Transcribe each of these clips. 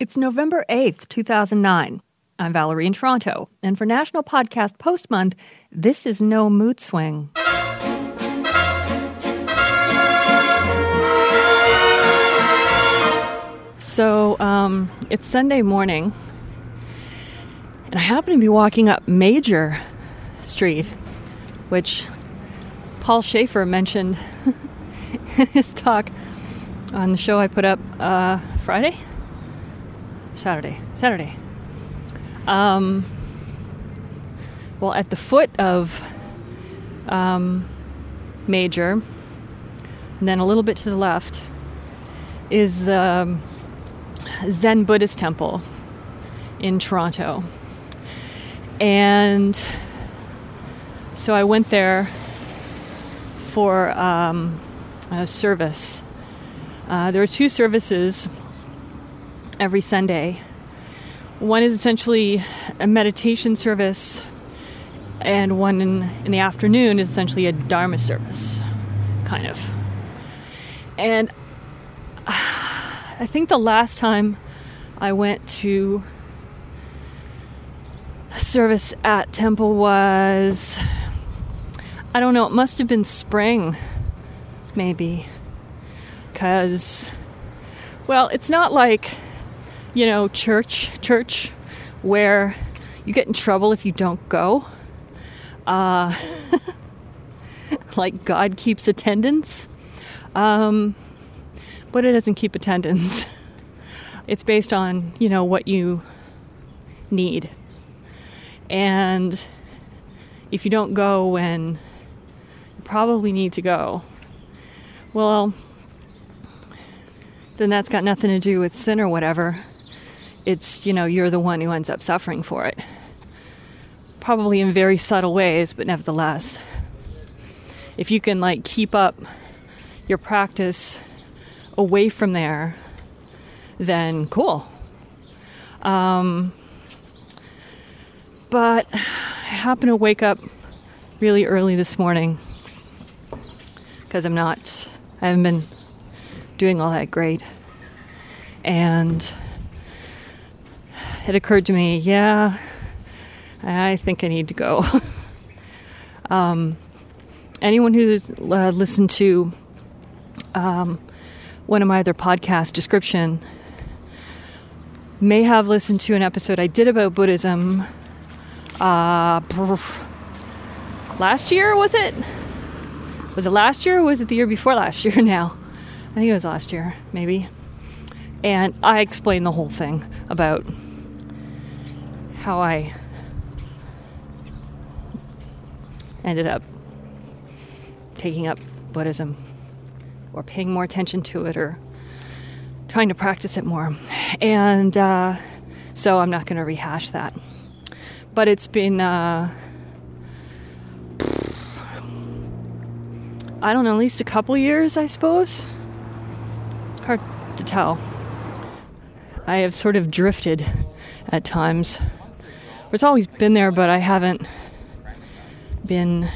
It's November 8th, 2009. I'm Valerie in Toronto, and for National Podcast Post Month, this is No Mood Swing. So, um, it's Sunday morning, and I happen to be walking up Major Street, which Paul Shaffer mentioned in his talk on the show I put up uh, Friday, Saturday, Saturday. Um, well, at the foot of um, Major, and then a little bit to the left, is um, Zen Buddhist temple in Toronto. And so I went there for um, a service. Uh, there are two services every Sunday. One is essentially a meditation service, and one in, in the afternoon is essentially a Dharma service, kind of. And I think the last time I went to a service at Temple was, I don't know, it must have been spring, maybe. Because, well, it's not like, you know, church, church, where you get in trouble if you don't go. Uh, like God keeps attendance. Um, but it doesn't keep attendance. it's based on, you know, what you need. And if you don't go when you probably need to go, well, then that's got nothing to do with sin or whatever. It's, you know, you're the one who ends up suffering for it. Probably in very subtle ways, but nevertheless. If you can, like, keep up your practice away from there, then cool. Um, but I happen to wake up really early this morning because I'm not, I haven't been doing all that great. And it occurred to me, yeah, I think I need to go. um, anyone who's uh, listened to um, one of my other podcast description may have listened to an episode I did about Buddhism uh, last year, was it? Was it last year or was it the year before last year now? I think it was last year, maybe. And I explained the whole thing about how I ended up taking up Buddhism or paying more attention to it or trying to practice it more. And uh, so I'm not going to rehash that. But it's been, uh, I don't know, at least a couple years, I suppose. Hard to tell. I have sort of drifted at times. It's always been there, but I haven't been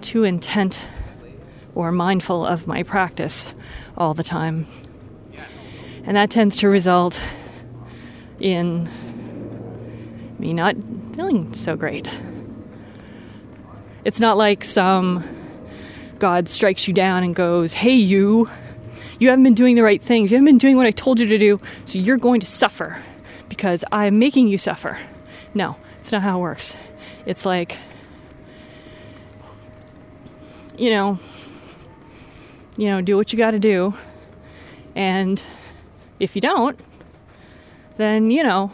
too intent or mindful of my practice all the time. And that tends to result in me not feeling so great. It's not like some God strikes you down and goes, Hey, you, you haven't been doing the right things. You haven't been doing what I told you to do, so you're going to suffer because I'm making you suffer. No, it's not how it works. It's like, you know, you know, do what you got to do. And if you don't, then, you know,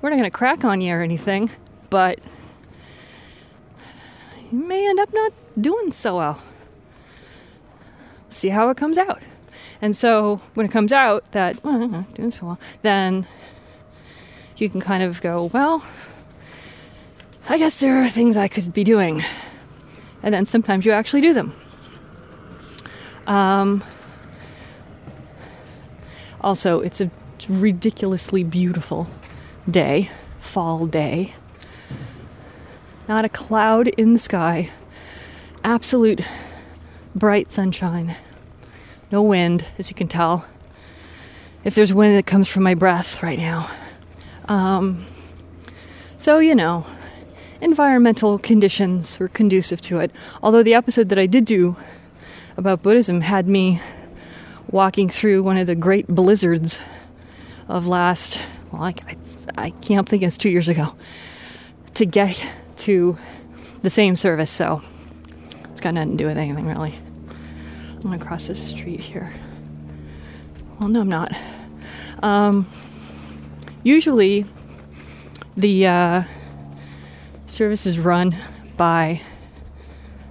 we're not going to crack on you or anything, but you may end up not doing so well. See how it comes out. And so when it comes out that, well, I'm not doing so well, then you can kind of go, well, I guess there are things I could be doing. And then sometimes you actually do them. Um, also, it's a ridiculously beautiful day, fall day. Not a cloud in the sky. Absolute bright sunshine. No wind, as you can tell. if there's wind that comes from my breath right now. Um, so, you know, environmental conditions were conducive to it. Although the episode that I did do about Buddhism had me walking through one of the great blizzards of last, well, I, I, I can't think it's two years ago, to get to the same service. So it's got nothing to do with anything really. I'm gonna cross this street here. Well, no, I'm not. Um, usually, the uh, service is run by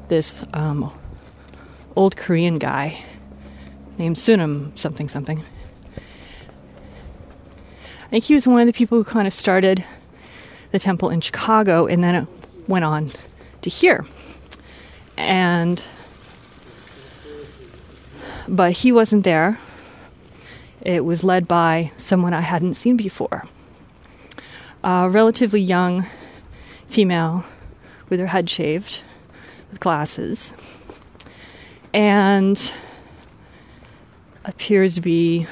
this um, old Korean guy named Sunam something something. I think he was one of the people who kind of started the temple in Chicago and then it went on to here. And but he wasn't there. It was led by someone I hadn't seen before. A relatively young female with her head shaved, with glasses, and appears to be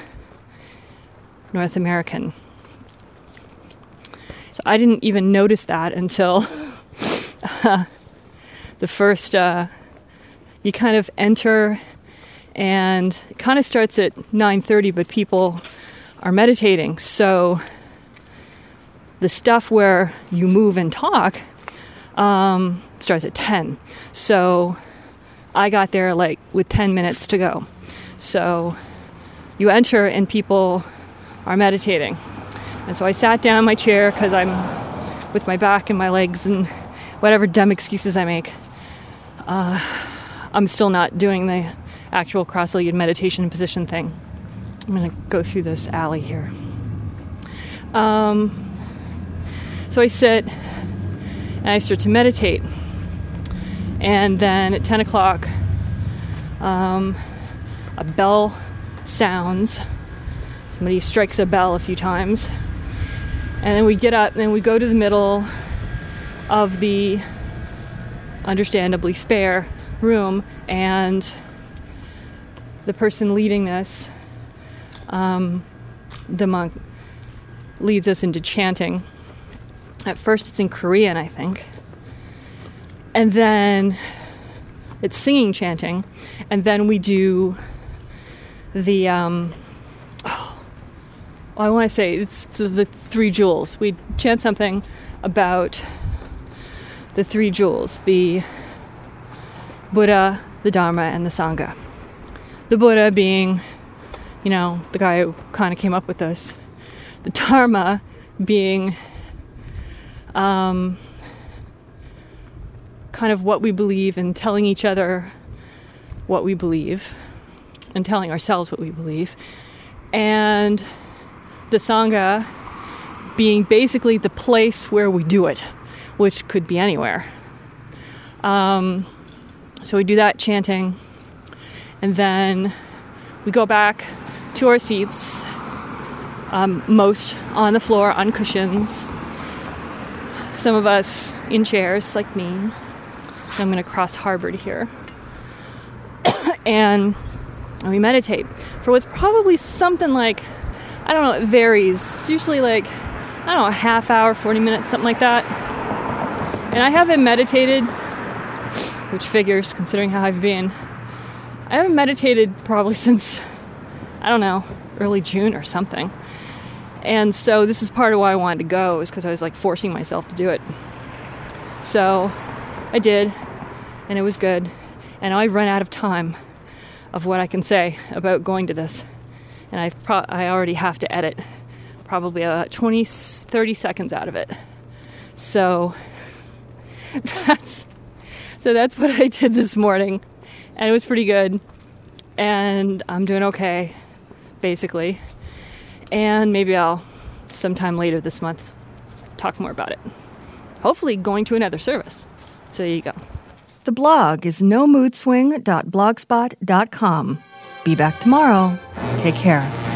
North American. So I didn't even notice that until the first, uh, you kind of enter and it kind of starts at 9.30 but people are meditating. So the stuff where you move and talk um, starts at 10 so i got there like with 10 minutes to go. So you enter and people are meditating. And so i sat down in my chair because i'm with my back and my legs and whatever dumb excuses i make. Uh, i'm still not doing the actual cross legged meditation position thing. I'm going to go through this alley here. Um, so I sit and I start to meditate. And then at 10 o'clock, um, a bell sounds. Somebody strikes a bell a few times. And then we get up and we go to the middle of the understandably spare room and the person leading this, um, the monk, leads us into chanting. At first, it's in Korean, I think. And then it's singing chanting. And then we do the, um, oh, I want to say it's the, the three jewels. We chant something about the three jewels the Buddha, the Dharma, and the Sangha the Buddha being, you know, the guy who kind of came up with this, the Dharma being um, kind of what we believe and telling each other what we believe and telling ourselves what we believe, and the Sangha being basically the place where we do it, which could be anywhere. Um, so we do that chanting and then we go back to our seats, um, most on the floor on cushions, some of us in chairs like me. I'm going to cross Harbord here. and we meditate for what's probably something like, I don't know, it varies. It's usually like, I don't know, a half hour, 40 minutes, something like that. And I haven't meditated, which figures considering how I've been I haven't meditated probably since, I don't know, early June or something. And so this is part of why I wanted to go, is because I was like forcing myself to do it. So I did, and it was good. And I've run out of time of what I can say about going to this. And i pro- I already have to edit probably about 20, 30 seconds out of it. So that's so that's what I did this morning and it was pretty good. And I'm doing okay, basically. And maybe I'll sometime later this month talk more about it. Hopefully, going to another service. So there you go. The blog is nomoodswing.blogspot.com. Be back tomorrow. Take care.